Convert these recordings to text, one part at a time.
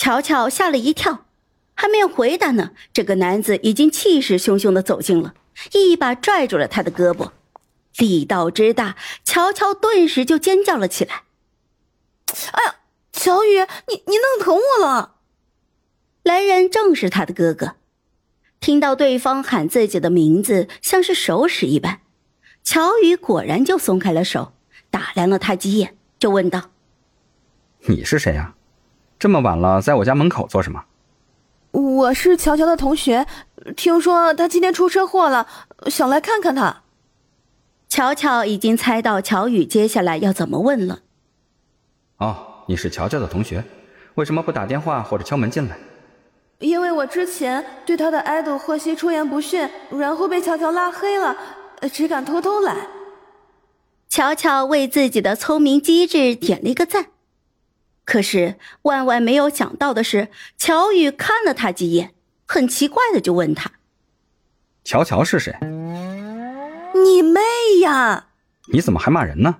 乔乔吓了一跳，还没有回答呢，这个男子已经气势汹汹的走近了，一把拽住了他的胳膊，力道之大，乔乔顿时就尖叫了起来。哎呀，乔宇，你你弄疼我了！来人正是他的哥哥，听到对方喊自己的名字，像是手使一般，乔宇果然就松开了手，打量了他几眼，就问道：“你是谁呀？这么晚了，在我家门口做什么？”“我是乔乔的同学，听说他今天出车祸了，想来看看他。”乔乔已经猜到乔宇接下来要怎么问了。哦，你是乔乔的同学，为什么不打电话或者敲门进来？因为我之前对他的爱豆贺西出言不逊，然后被乔乔拉黑了，只敢偷偷来。乔乔为自己的聪明机智点了一个赞。可是万万没有想到的是，乔宇看了他几眼，很奇怪的就问他：“乔乔是谁？”“你妹呀！”“你怎么还骂人呢？”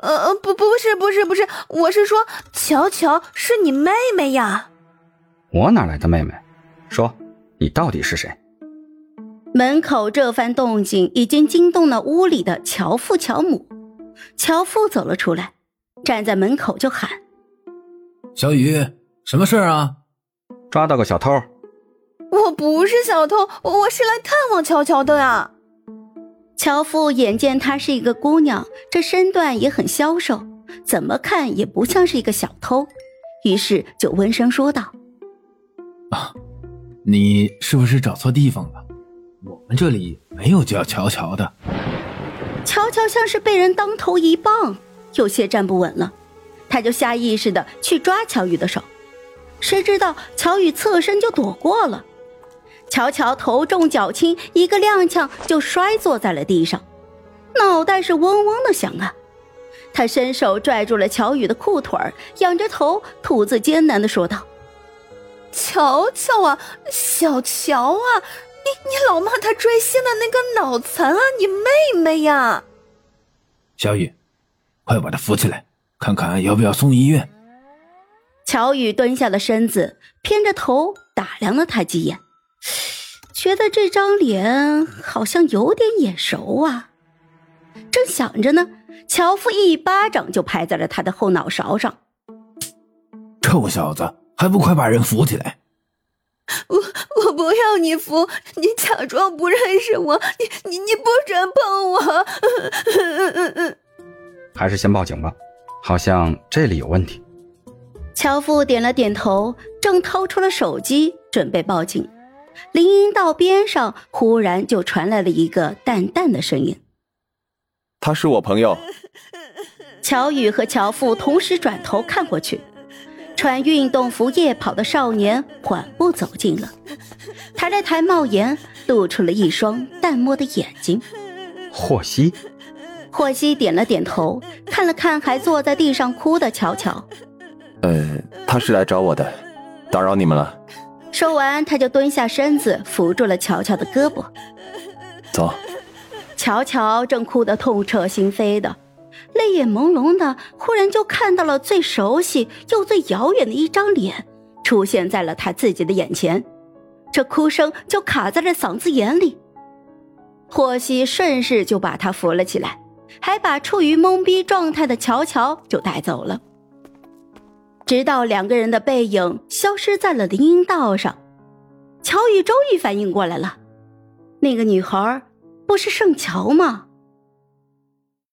呃，不，不是，不是，不是，我是说，乔乔是你妹妹呀。我哪来的妹妹？说，你到底是谁？门口这番动静已经惊动了屋里的乔父乔母。乔父走了出来，站在门口就喊：“小雨，什么事儿啊？抓到个小偷。”我不是小偷，我是来探望乔乔的呀。乔父眼见她是一个姑娘，这身段也很消瘦，怎么看也不像是一个小偷，于是就温声说道：“啊，你是不是找错地方了？我们这里没有叫乔乔的。”乔乔像是被人当头一棒，有些站不稳了，他就下意识的去抓乔宇的手，谁知道乔宇侧身就躲过了。乔乔头重脚轻，一个踉跄就摔坐在了地上，脑袋是嗡嗡的响啊！他伸手拽住了乔宇的裤腿仰着头，吐字艰难的说道：“乔乔啊，小乔啊，你你老骂他追星的那个脑残啊，你妹妹呀！”小雨，快把他扶起来，看看要不要送医院。乔宇蹲下了身子，偏着头打量了他几眼。觉得这张脸好像有点眼熟啊！正想着呢，乔夫一巴掌就拍在了他的后脑勺上。臭小子，还不快把人扶起来！我我不要你扶，你假装不认识我，你你你不准碰我！还是先报警吧，好像这里有问题。乔夫点了点头，正掏出了手机准备报警。林荫道边上忽然就传来了一个淡淡的声音：“他是我朋友。”乔宇和乔父同时转头看过去，穿运动服夜跑的少年缓步走近了，抬了抬帽檐，露出了一双淡漠的眼睛。霍希，霍希点了点头，看了看还坐在地上哭的乔乔：“呃，他是来找我的，打扰你们了。”说完，他就蹲下身子，扶住了乔乔的胳膊。走。乔乔正哭得痛彻心扉的，泪眼朦胧的，忽然就看到了最熟悉又最遥远的一张脸出现在了他自己的眼前，这哭声就卡在了嗓子眼里。霍希顺势就把他扶了起来，还把处于懵逼状态的乔乔就带走了。直到两个人的背影消失在了林荫道上，乔宇终于反应过来了，那个女孩不是盛乔吗？